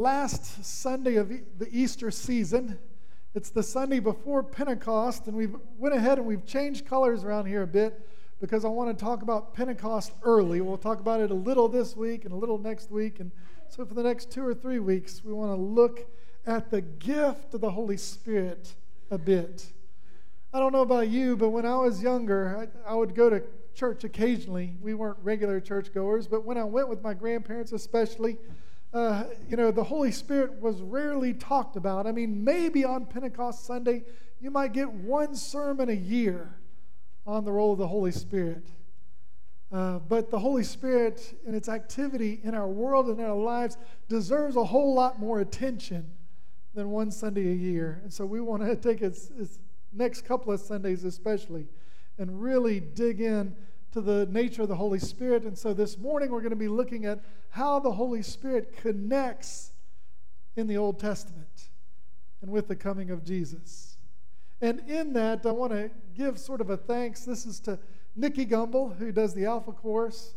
last Sunday of the Easter season. It's the Sunday before Pentecost, and we've went ahead and we've changed colors around here a bit because I want to talk about Pentecost early. We'll talk about it a little this week and a little next week, and so for the next two or three weeks, we want to look at the gift of the Holy Spirit a bit. I don't know about you, but when I was younger, I, I would go to church occasionally. We weren't regular churchgoers, but when I went with my grandparents, especially uh, you know, the Holy Spirit was rarely talked about. I mean, maybe on Pentecost Sunday, you might get one sermon a year on the role of the Holy Spirit. Uh, but the Holy Spirit and its activity in our world and our lives deserves a whole lot more attention than one Sunday a year. And so we want to take its, its next couple of Sundays, especially, and really dig in to the nature of the Holy Spirit. And so this morning we're going to be looking at how the Holy Spirit connects in the Old Testament and with the coming of Jesus. And in that, I want to give sort of a thanks. This is to Nicky Gumbel, who does the Alpha course.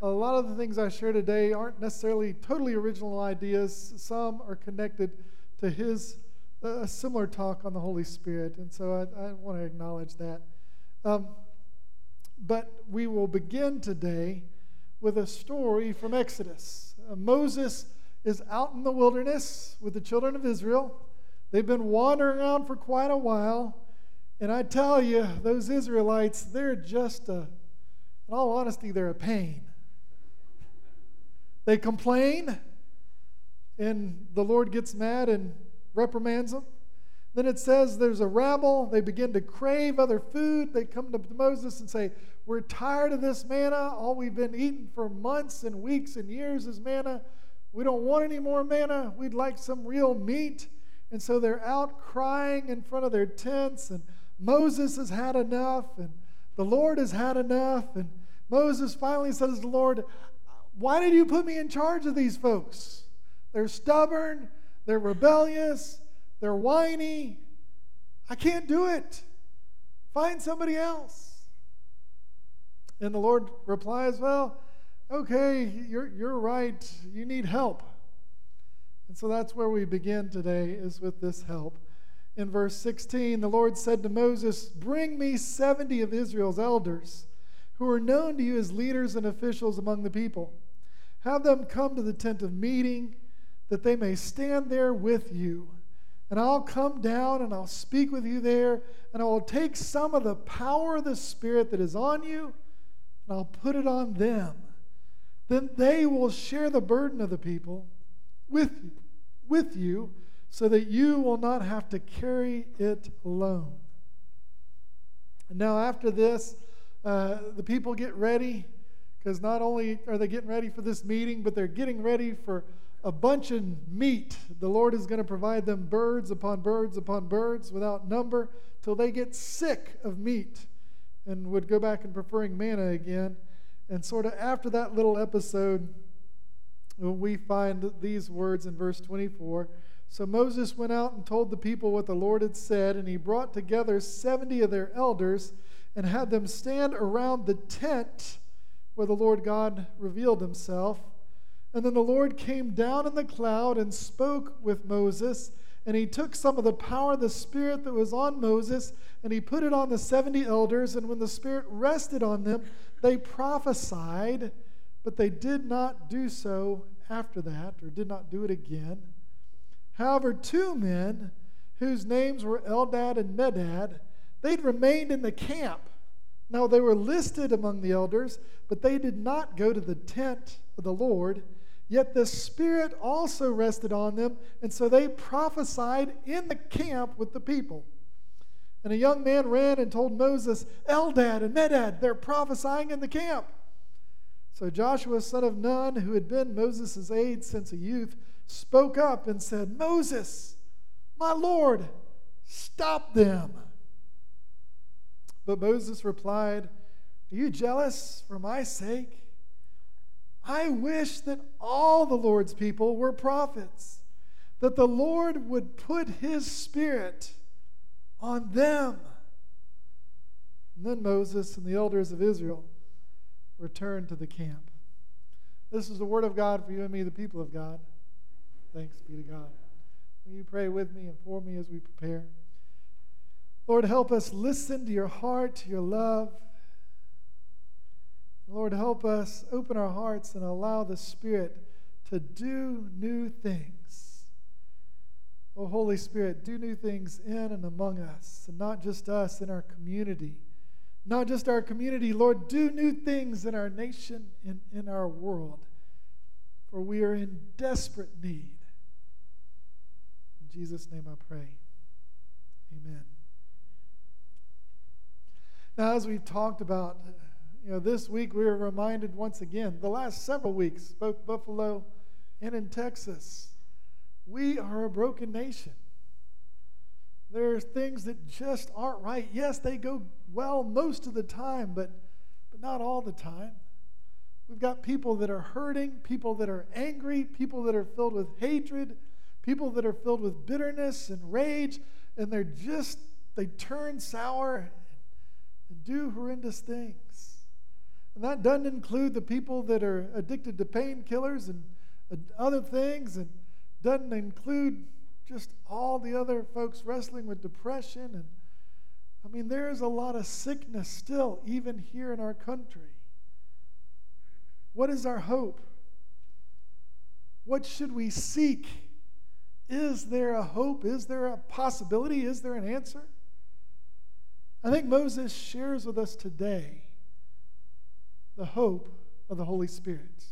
A lot of the things I share today aren't necessarily totally original ideas, some are connected to his uh, similar talk on the Holy Spirit. And so I, I want to acknowledge that. Um, but we will begin today with a story from Exodus. Uh, Moses is out in the wilderness with the children of Israel. They've been wandering around for quite a while. And I tell you, those Israelites, they're just a, in all honesty, they're a pain. They complain, and the Lord gets mad and reprimands them. Then it says there's a rabble. They begin to crave other food. They come to Moses and say, We're tired of this manna. All we've been eating for months and weeks and years is manna. We don't want any more manna. We'd like some real meat. And so they're out crying in front of their tents, and Moses has had enough, and the Lord has had enough. And Moses finally says to the Lord, Why did you put me in charge of these folks? They're stubborn, they're rebellious, they're whiny. I can't do it. Find somebody else. And the Lord replies, Well, okay, you're, you're right. You need help. And so that's where we begin today, is with this help. In verse 16, the Lord said to Moses, Bring me 70 of Israel's elders, who are known to you as leaders and officials among the people. Have them come to the tent of meeting, that they may stand there with you and I'll come down and I'll speak with you there, and I will take some of the power of the Spirit that is on you, and I'll put it on them. Then they will share the burden of the people with you, with you so that you will not have to carry it alone. And now, after this, uh, the people get ready because not only are they getting ready for this meeting, but they're getting ready for a bunch of meat. The Lord is going to provide them birds upon birds upon birds without number till they get sick of meat and would go back and preferring manna again. And sort of after that little episode, we find these words in verse 24. So Moses went out and told the people what the Lord had said, and he brought together 70 of their elders and had them stand around the tent where the Lord God revealed himself. And then the Lord came down in the cloud and spoke with Moses. And he took some of the power of the Spirit that was on Moses and he put it on the 70 elders. And when the Spirit rested on them, they prophesied, but they did not do so after that, or did not do it again. However, two men whose names were Eldad and Medad, they'd remained in the camp. Now they were listed among the elders, but they did not go to the tent of the Lord. Yet the Spirit also rested on them, and so they prophesied in the camp with the people. And a young man ran and told Moses, Eldad and Medad, they're prophesying in the camp. So Joshua, son of Nun, who had been Moses' aide since a youth, spoke up and said, Moses, my Lord, stop them. But Moses replied, Are you jealous for my sake? I wish that all the Lord's people were prophets, that the Lord would put his spirit on them. And then Moses and the elders of Israel returned to the camp. This is the word of God for you and me, the people of God. Thanks be to God. Will you pray with me and for me as we prepare? Lord, help us listen to your heart, to your love. Lord, help us open our hearts and allow the Spirit to do new things. Oh, Holy Spirit, do new things in and among us, and not just us, in our community. Not just our community, Lord, do new things in our nation and in our world, for we are in desperate need. In Jesus' name I pray. Amen. Now, as we've talked about, you know, this week we were reminded once again, the last several weeks, both Buffalo and in Texas, we are a broken nation. There are things that just aren't right. Yes, they go well most of the time, but, but not all the time. We've got people that are hurting, people that are angry, people that are filled with hatred, people that are filled with bitterness and rage, and they're just, they turn sour and do horrendous things. And that doesn't include the people that are addicted to painkillers and other things, and doesn't include just all the other folks wrestling with depression. And I mean, there's a lot of sickness still, even here in our country. What is our hope? What should we seek? Is there a hope? Is there a possibility? Is there an answer? I think Moses shares with us today the hope of the Holy Spirit.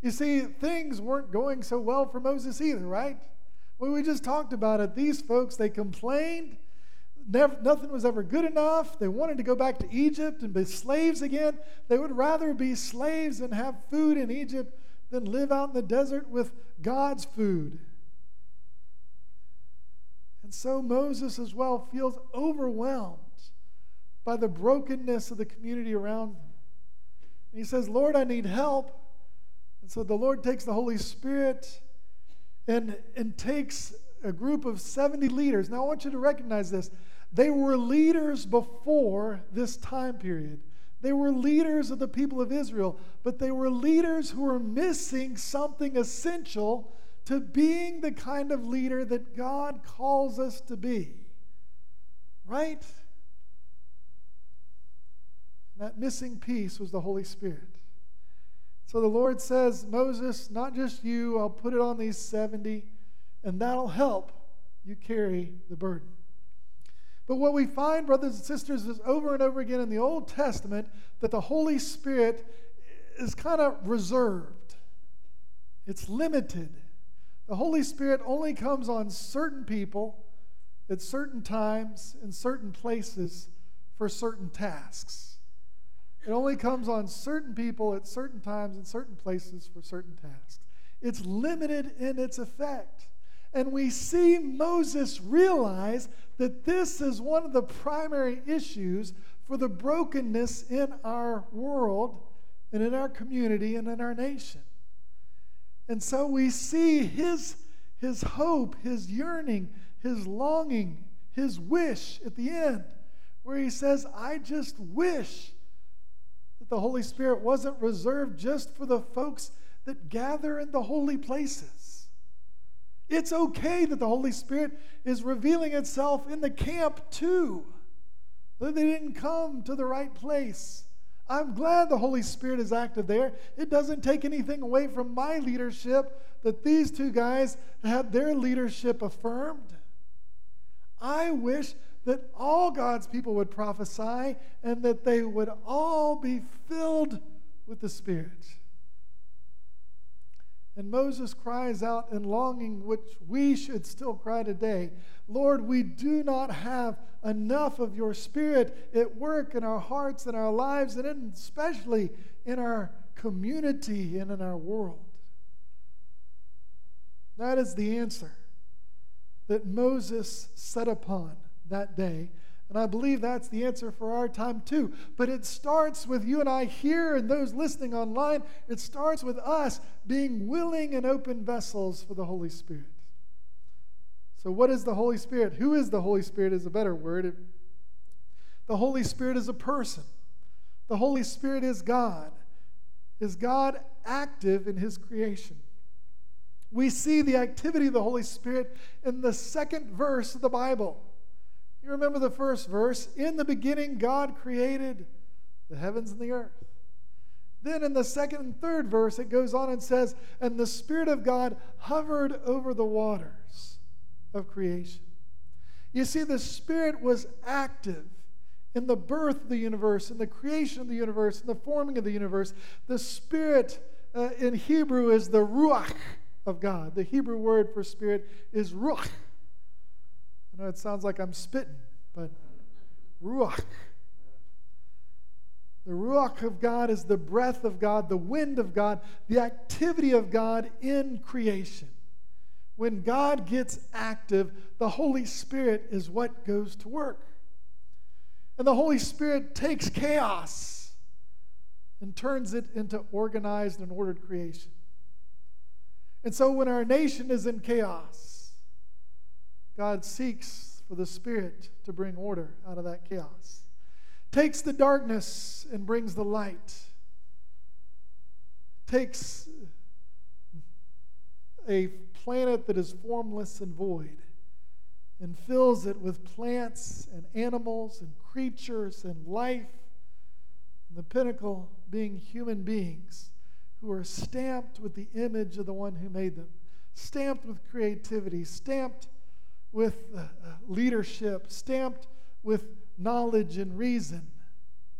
You see, things weren't going so well for Moses either, right? Well, we just talked about it. These folks, they complained. Never, nothing was ever good enough. They wanted to go back to Egypt and be slaves again. They would rather be slaves and have food in Egypt than live out in the desert with God's food. And so Moses as well feels overwhelmed by the brokenness of the community around him. And he says, Lord, I need help. And so the Lord takes the Holy Spirit and, and takes a group of 70 leaders. Now, I want you to recognize this. They were leaders before this time period. They were leaders of the people of Israel, but they were leaders who were missing something essential to being the kind of leader that God calls us to be. Right? That missing piece was the Holy Spirit. So the Lord says, Moses, not just you, I'll put it on these 70, and that'll help you carry the burden. But what we find, brothers and sisters, is over and over again in the Old Testament that the Holy Spirit is kind of reserved, it's limited. The Holy Spirit only comes on certain people at certain times in certain places for certain tasks. It only comes on certain people at certain times and certain places for certain tasks. It's limited in its effect. And we see Moses realize that this is one of the primary issues for the brokenness in our world and in our community and in our nation. And so we see his, his hope, his yearning, his longing, his wish at the end, where he says, I just wish the Holy Spirit wasn't reserved just for the folks that gather in the holy places. It's okay that the Holy Spirit is revealing itself in the camp too. That they didn't come to the right place. I'm glad the Holy Spirit is active there. It doesn't take anything away from my leadership that these two guys had their leadership affirmed. I wish that all God's people would prophesy and that they would all be filled with the Spirit. And Moses cries out in longing, which we should still cry today Lord, we do not have enough of your Spirit at work in our hearts and our lives, and especially in our community and in our world. That is the answer that Moses set upon that day. And I believe that's the answer for our time too. But it starts with you and I here and those listening online. It starts with us being willing and open vessels for the Holy Spirit. So, what is the Holy Spirit? Who is the Holy Spirit is a better word. It, the Holy Spirit is a person, the Holy Spirit is God. Is God active in His creation? We see the activity of the Holy Spirit in the second verse of the Bible. You remember the first verse? In the beginning, God created the heavens and the earth. Then in the second and third verse, it goes on and says, And the Spirit of God hovered over the waters of creation. You see, the Spirit was active in the birth of the universe, in the creation of the universe, in the forming of the universe. The Spirit uh, in Hebrew is the Ruach of God. The Hebrew word for Spirit is Ruach. I know it sounds like I'm spitting, but Ruach. The Ruach of God is the breath of God, the wind of God, the activity of God in creation. When God gets active, the Holy Spirit is what goes to work. And the Holy Spirit takes chaos and turns it into organized and ordered creation. And so when our nation is in chaos, God seeks for the Spirit to bring order out of that chaos. Takes the darkness and brings the light. Takes a planet that is formless and void and fills it with plants and animals and creatures and life. And the pinnacle being human beings who are stamped with the image of the one who made them, stamped with creativity, stamped with uh, uh leadership, stamped with knowledge and reason,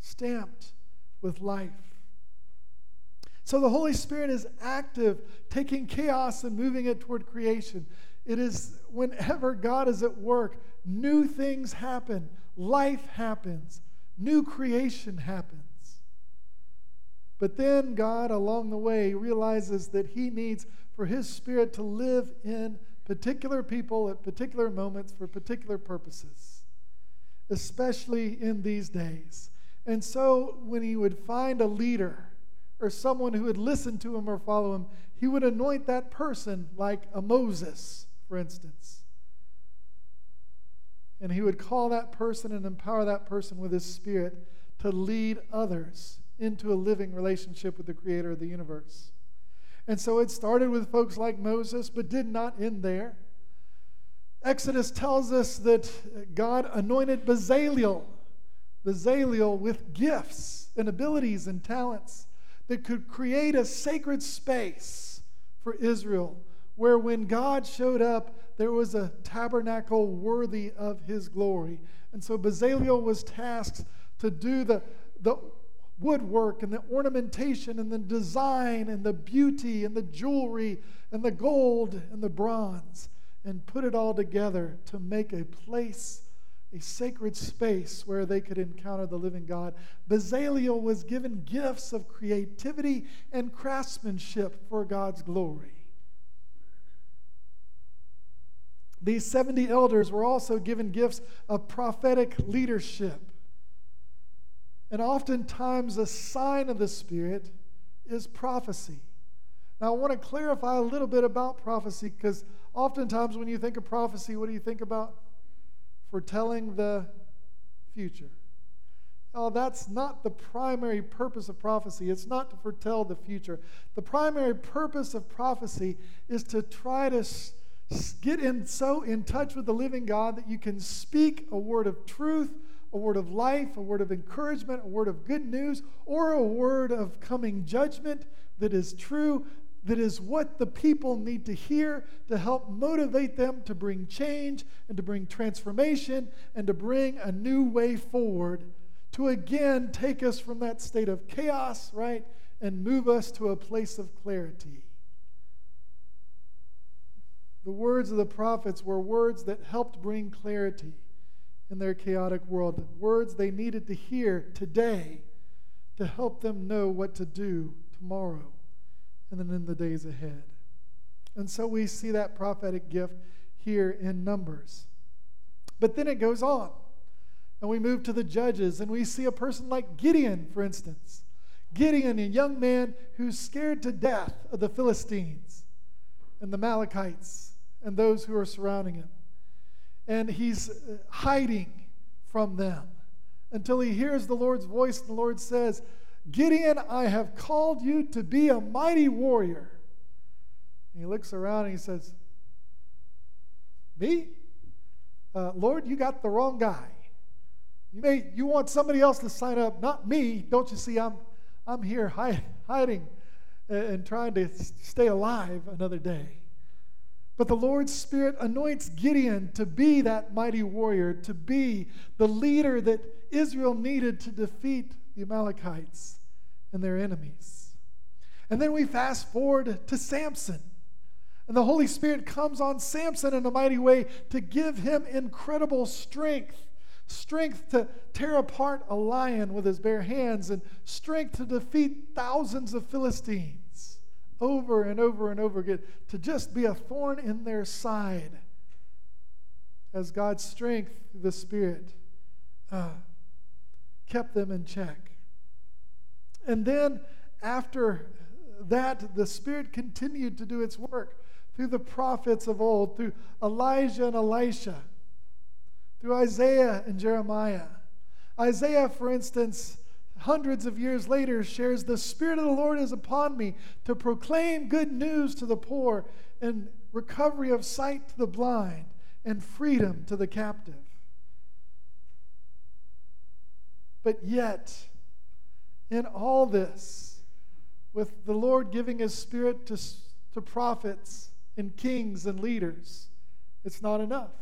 stamped with life. So the Holy Spirit is active, taking chaos and moving it toward creation. It is whenever God is at work, new things happen, life happens, new creation happens. But then God, along the way, realizes that He needs for His Spirit to live in particular people at particular moments for particular purposes, especially in these days. And so, when He would find a leader or someone who would listen to Him or follow Him, He would anoint that person like a Moses, for instance. And He would call that person and empower that person with His Spirit to lead others into a living relationship with the creator of the universe. And so it started with folks like Moses, but did not end there. Exodus tells us that God anointed Bezalel, Bezalel with gifts and abilities and talents that could create a sacred space for Israel, where when God showed up, there was a tabernacle worthy of his glory. And so Bezalel was tasked to do the, the woodwork and the ornamentation and the design and the beauty and the jewelry and the gold and the bronze and put it all together to make a place, a sacred space where they could encounter the living God. Bezalel was given gifts of creativity and craftsmanship for God's glory. These 70 elders were also given gifts of prophetic leadership. And oftentimes, a sign of the Spirit is prophecy. Now, I want to clarify a little bit about prophecy because oftentimes, when you think of prophecy, what do you think about? Foretelling the future. Oh, that's not the primary purpose of prophecy. It's not to foretell the future. The primary purpose of prophecy is to try to get in so in touch with the living God that you can speak a word of truth a word of life, a word of encouragement, a word of good news, or a word of coming judgment that is true, that is what the people need to hear to help motivate them to bring change and to bring transformation and to bring a new way forward to again take us from that state of chaos, right, and move us to a place of clarity. The words of the prophets were words that helped bring clarity in their chaotic world, words they needed to hear today to help them know what to do tomorrow and then in the days ahead. And so we see that prophetic gift here in Numbers. But then it goes on. And we move to the judges, and we see a person like Gideon, for instance. Gideon, a young man who's scared to death of the Philistines and the Amalekites and those who are surrounding him and he's uh, hiding from them until he hears the Lord's voice. And the Lord says, Gideon, I have called you to be a mighty warrior. And he looks around and he says, Me? Uh, Lord, you got the wrong guy. You may you want somebody else to sign up, not me. Don't you see? I'm I'm here hide, hiding and trying to stay alive another day. But the Lord's Spirit anoints Gideon to be that mighty warrior, to be the leader that Israel needed to defeat the Amalekites and their enemies. And then we fast forward to Samson. And the Holy Spirit comes on Samson in a mighty way to give him incredible strength strength to tear apart a lion with his bare hands, and strength to defeat thousands of Philistines over and over and over again, to just be a thorn in their side as God's strength, the Spirit, uh, kept them in check. And then after that, the Spirit continued to do its work through the prophets of old, through Elijah and Elisha through Isaiah and Jeremiah. Isaiah, for instance, hundreds of years later, shares The Spirit of the Lord is upon me to proclaim good news to the poor and recovery of sight to the blind and freedom to the captive. But yet, in all this, with the Lord giving His Spirit to, to prophets and kings and leaders, it's not enough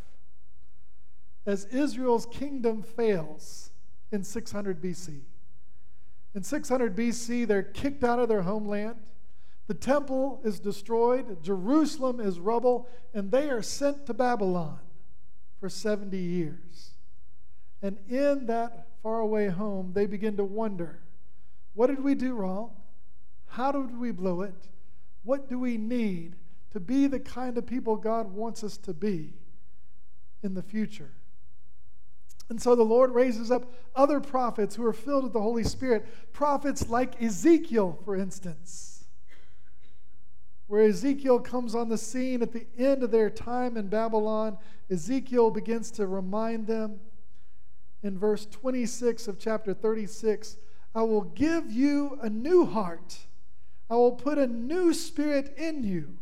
as Israel's kingdom fails in 600 BC. In 600 BC, they're kicked out of their homeland. The temple is destroyed, Jerusalem is rubble, and they are sent to Babylon for 70 years. And in that faraway home, they begin to wonder what did we do wrong? How did we blow it? What do we need to be the kind of people God wants us to be in the future? And so the Lord raises up other prophets who are filled with the Holy Spirit. Prophets like Ezekiel, for instance, where Ezekiel comes on the scene at the end of their time in Babylon. Ezekiel begins to remind them in verse 26 of chapter 36 I will give you a new heart, I will put a new spirit in you.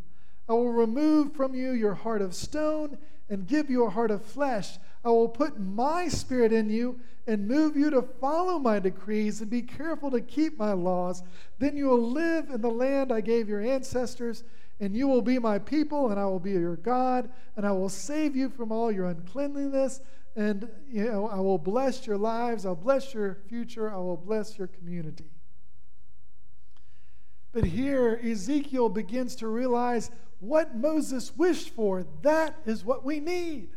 I will remove from you your heart of stone and give you a heart of flesh. I will put my spirit in you and move you to follow my decrees and be careful to keep my laws. Then you will live in the land I gave your ancestors, and you will be my people, and I will be your God, and I will save you from all your uncleanliness. And you know, I will bless your lives, I'll bless your future, I will bless your community. But here, Ezekiel begins to realize what Moses wished for. That is what we need.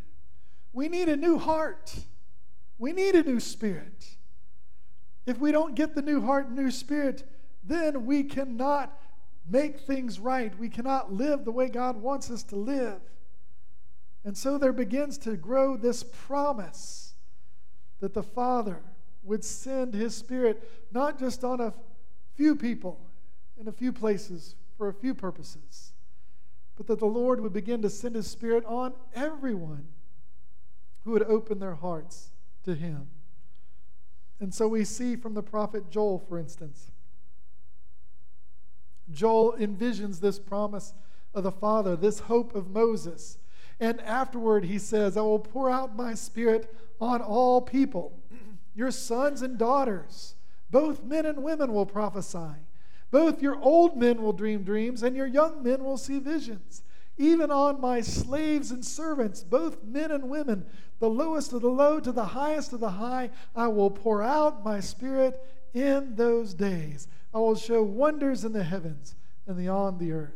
We need a new heart. We need a new spirit. If we don't get the new heart and new spirit, then we cannot make things right. We cannot live the way God wants us to live. And so there begins to grow this promise that the Father would send His Spirit not just on a few people in a few places for a few purposes, but that the Lord would begin to send His Spirit on everyone who would open their hearts to Him. And so we see from the prophet Joel, for instance, Joel envisions this promise of the Father, this hope of Moses. And afterward, he says, I will pour out my spirit on all people. Your sons and daughters, both men and women, will prophesy. Both your old men will dream dreams, and your young men will see visions. Even on my slaves and servants, both men and women, the lowest of the low to the highest of the high, I will pour out my spirit in those days. I will show wonders in the heavens and beyond the earth.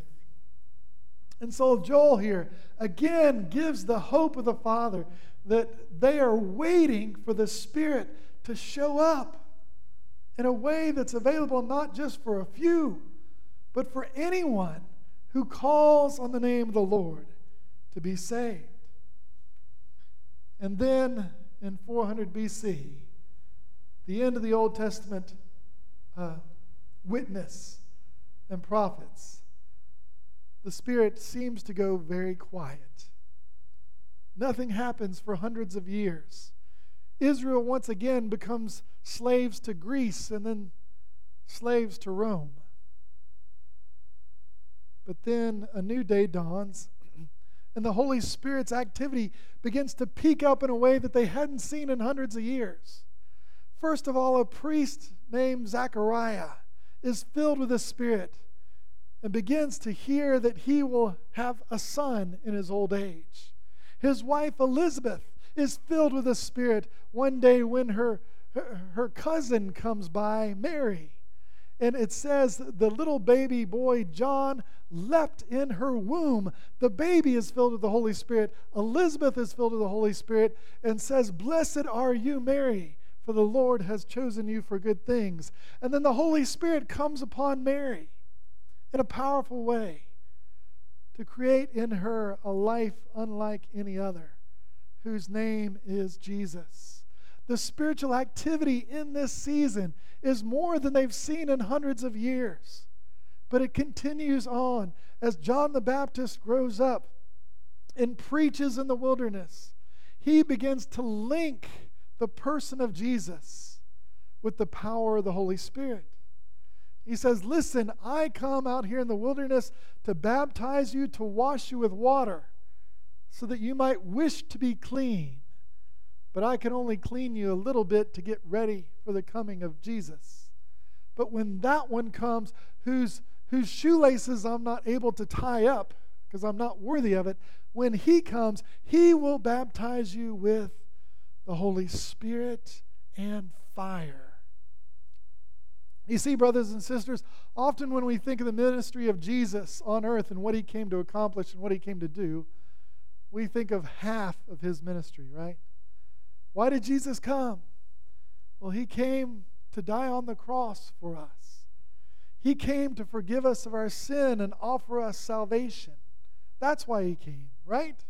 And so Joel here again gives the hope of the Father that they are waiting for the Spirit to show up in a way that's available not just for a few, but for anyone who calls on the name of the Lord to be saved. And then in 400 BC, the end of the Old Testament uh, witness and prophets, the Spirit seems to go very quiet. Nothing happens for hundreds of years. Israel once again becomes slaves to Greece and then slaves to Rome. But then a new day dawns, and the Holy Spirit's activity begins to peak up in a way that they hadn't seen in hundreds of years. First of all, a priest named Zechariah is filled with the Spirit and begins to hear that he will have a son in his old age. His wife Elizabeth is filled with the Spirit one day when her, her, her cousin comes by, Mary. And it says the little baby boy John leapt in her womb. The baby is filled with the Holy Spirit. Elizabeth is filled with the Holy Spirit and says, Blessed are you, Mary, for the Lord has chosen you for good things. And then the Holy Spirit comes upon Mary in a powerful way to create in her a life unlike any other, whose name is Jesus. The spiritual activity in this season is more than they've seen in hundreds of years. But it continues on as John the Baptist grows up and preaches in the wilderness. He begins to link the person of Jesus with the power of the Holy Spirit. He says, Listen, I come out here in the wilderness to baptize you, to wash you with water, so that you might wish to be clean. But I can only clean you a little bit to get ready for the coming of Jesus. But when that one comes, whose, whose shoelaces I'm not able to tie up because I'm not worthy of it, when he comes, he will baptize you with the Holy Spirit and fire. You see, brothers and sisters, often when we think of the ministry of Jesus on earth and what he came to accomplish and what he came to do, we think of half of his ministry, right? Why did Jesus come? Well, he came to die on the cross for us. He came to forgive us of our sin and offer us salvation. That's why he came, right?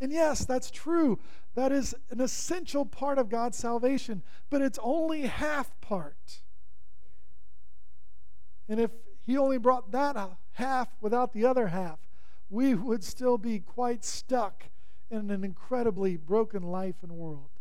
And yes, that's true. That is an essential part of God's salvation, but it's only half part. And if he only brought that half without the other half, we would still be quite stuck in an incredibly broken life and world.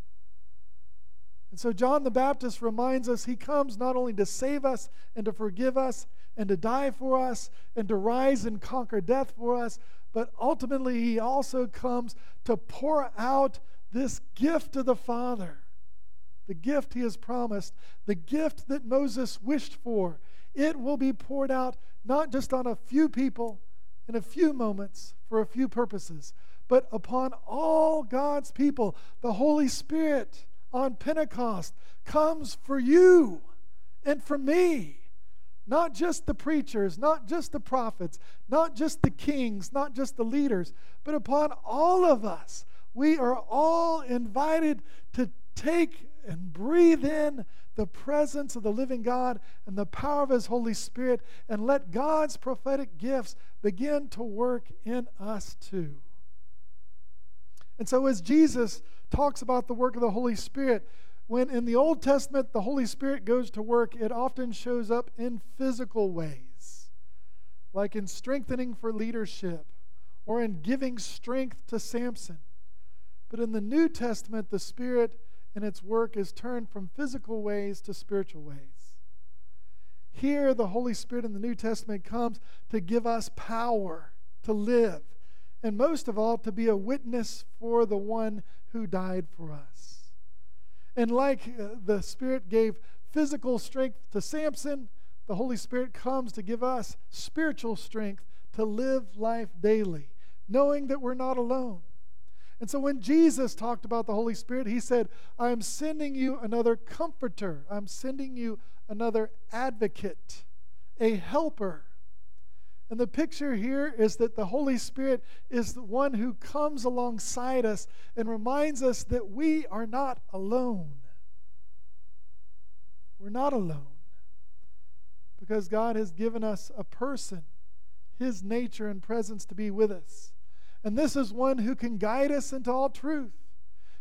And so John the Baptist reminds us he comes not only to save us and to forgive us and to die for us and to rise and conquer death for us, but ultimately he also comes to pour out this gift of the Father, the gift he has promised, the gift that Moses wished for. It will be poured out not just on a few people in a few moments for a few purposes, but upon all God's people. The Holy Spirit on Pentecost comes for you and for me. Not just the preachers, not just the prophets, not just the kings, not just the leaders, but upon all of us. We are all invited to take and breathe in the presence of the living God and the power of His Holy Spirit and let God's prophetic gifts begin to work in us too. And so, as Jesus talks about the work of the Holy Spirit, when in the Old Testament the Holy Spirit goes to work, it often shows up in physical ways, like in strengthening for leadership or in giving strength to Samson. But in the New Testament, the Spirit and its work is turned from physical ways to spiritual ways. Here, the Holy Spirit in the New Testament comes to give us power to live, and most of all, to be a witness for the one who died for us. And like uh, the Spirit gave physical strength to Samson, the Holy Spirit comes to give us spiritual strength to live life daily, knowing that we're not alone. And so when Jesus talked about the Holy Spirit, he said, I am sending you another comforter. I'm sending you another advocate, a helper. And the picture here is that the Holy Spirit is the one who comes alongside us and reminds us that we are not alone. We're not alone because God has given us a person, His nature and presence to be with us. And this is one who can guide us into all truth,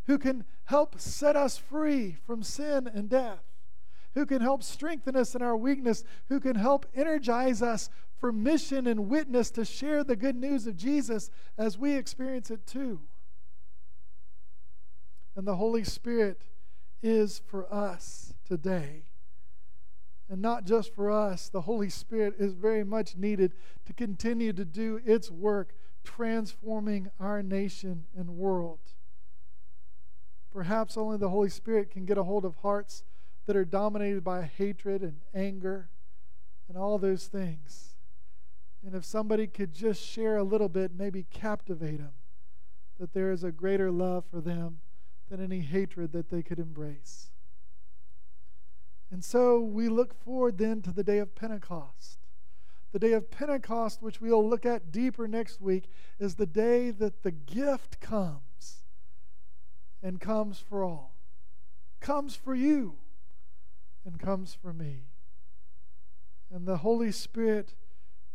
who can help set us free from sin and death, who can help strengthen us in our weakness, who can help energize us for mission and witness to share the good news of Jesus as we experience it too. And the Holy Spirit is for us today. And not just for us, the Holy Spirit is very much needed to continue to do its work, transforming our nation and world. Perhaps only the Holy Spirit can get a hold of hearts that are dominated by hatred and anger and all those things. And if somebody could just share a little bit, maybe captivate them, that there is a greater love for them than any hatred that they could embrace. And so we look forward then to the day of Pentecost. The day of Pentecost, which we'll look at deeper next week, is the day that the gift comes and comes for all, comes for you and comes for me. And the Holy Spirit,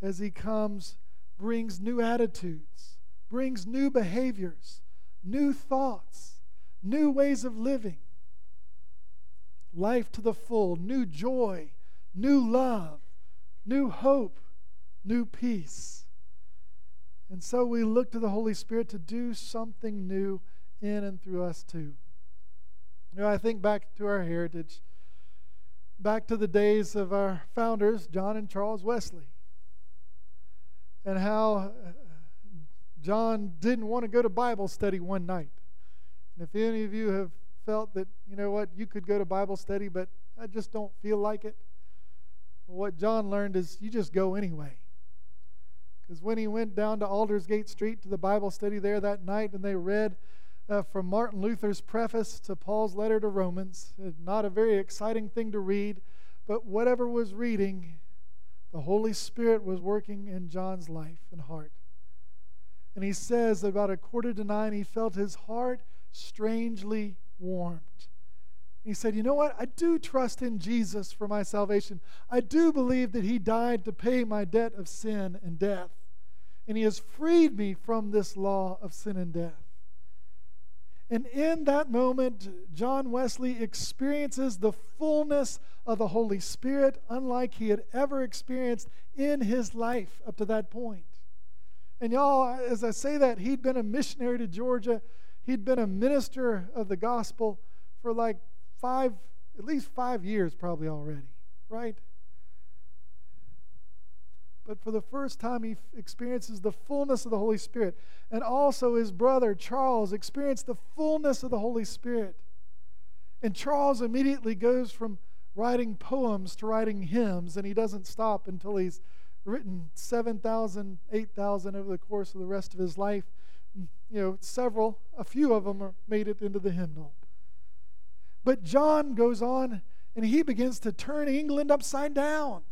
as He comes, brings new attitudes, brings new behaviors, new thoughts, new ways of living, life to the full, new joy, new love, new hope, new peace. And so we look to the Holy Spirit to do something new in and through us too. You know, I think back to our heritage, back to the days of our founders, John and Charles Wesley, and how uh, John didn't want to go to Bible study one night. And if any of you have felt that, you know what, you could go to Bible study, but I just don't feel like it, well, what John learned is you just go anyway. Because when he went down to Aldersgate Street to the Bible study there that night and they read uh, from Martin Luther's preface to Paul's letter to Romans. Uh, not a very exciting thing to read, but whatever was reading, the Holy Spirit was working in John's life and heart. And he says about a quarter to nine, he felt his heart strangely warmed. He said, You know what? I do trust in Jesus for my salvation. I do believe that He died to pay my debt of sin and death. And He has freed me from this law of sin and death. And in that moment, John Wesley experiences the fullness of the Holy Spirit, unlike he had ever experienced in his life up to that point. And y'all, as I say that, he'd been a missionary to Georgia, he'd been a minister of the gospel for like five, at least five years, probably already, right? But for the first time, he experiences the fullness of the Holy Spirit. And also, his brother Charles experienced the fullness of the Holy Spirit. And Charles immediately goes from writing poems to writing hymns, and he doesn't stop until he's written 7,000, 8,000 over the course of the rest of his life. Mm, you know, several, a few of them made it into the hymnal. But John goes on and he begins to turn England upside down.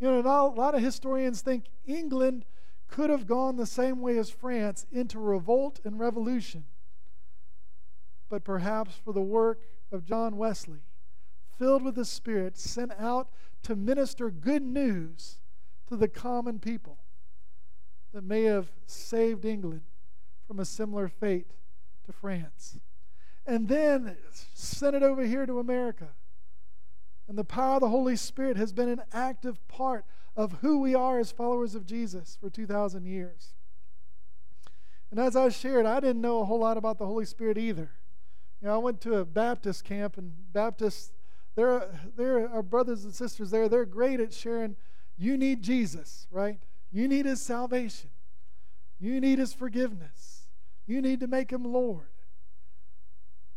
You know, a lot of historians think England could have gone the same way as France into revolt and revolution. But perhaps for the work of John Wesley, filled with the Spirit, sent out to minister good news to the common people that may have saved England from a similar fate to France. And then sent it over here to America and the power of the Holy Spirit has been an active part of who we are as followers of Jesus for 2,000 years. And as I shared, I didn't know a whole lot about the Holy Spirit either. You know, I went to a Baptist camp, and Baptists, there are brothers and sisters there. They're great at sharing. You need Jesus, right? You need His salvation. You need His forgiveness. You need to make Him Lord.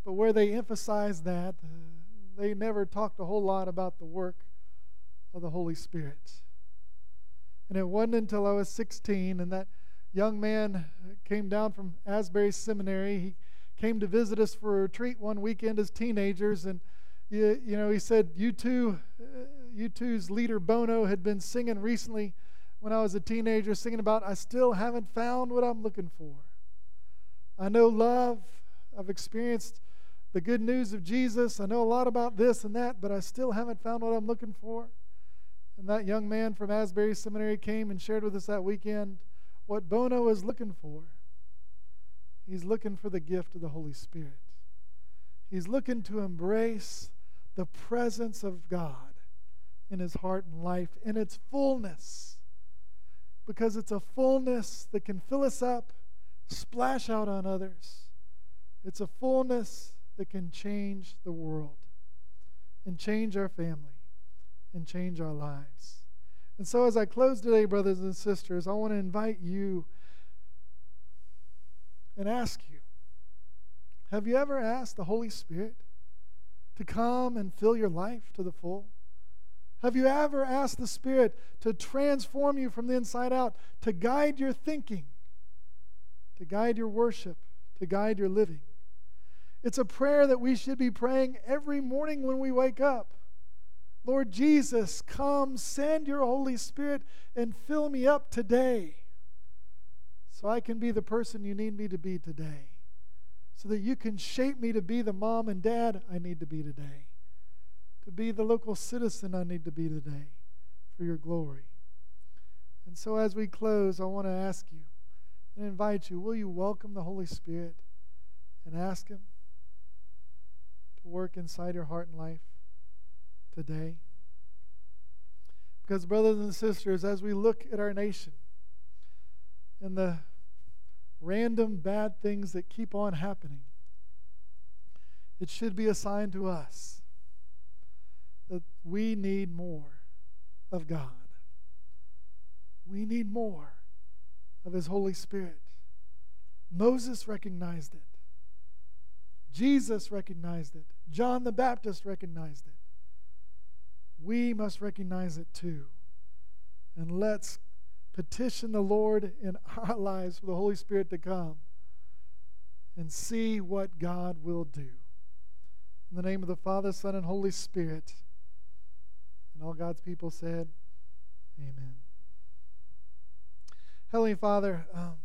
But where they emphasize that, uh, they never talked a whole lot about the work of the Holy Spirit. And it wasn't until I was 16 and that young man came down from Asbury Seminary. He came to visit us for a retreat one weekend as teenagers, and you, you know he said, "U2, uh, U2's leader Bono had been singing recently when I was a teenager, singing about I still haven't found what I'm looking for. I know love. I've experienced the good news of Jesus. I know a lot about this and that, but I still haven't found what I'm looking for. And that young man from Asbury Seminary came and shared with us that weekend what Bono is looking for. He's looking for the gift of the Holy Spirit. He's looking to embrace the presence of God in his heart and life in its fullness. Because it's a fullness that can fill us up, splash out on others. It's a fullness that can change the world and change our family and change our lives. And so, as I close today, brothers and sisters, I want to invite you and ask you have you ever asked the Holy Spirit to come and fill your life to the full? Have you ever asked the Spirit to transform you from the inside out, to guide your thinking, to guide your worship, to guide your living? It's a prayer that we should be praying every morning when we wake up. Lord Jesus, come, send your Holy Spirit and fill me up today so I can be the person you need me to be today, so that you can shape me to be the mom and dad I need to be today, to be the local citizen I need to be today for your glory. And so as we close, I want to ask you and invite you will you welcome the Holy Spirit and ask Him work inside your heart and life today? Because, brothers and sisters, as we look at our nation, and the random bad things that keep on happening, it should be a sign to us that we need more of God. We need more of His Holy Spirit. Moses recognized it. Jesus recognized it. John the Baptist recognized it. We must recognize it too. And let's petition the Lord in our lives for the Holy Spirit to come and see what God will do. In the name of the Father, Son, and Holy Spirit. And all God's people said, Amen. Heavenly Father, um,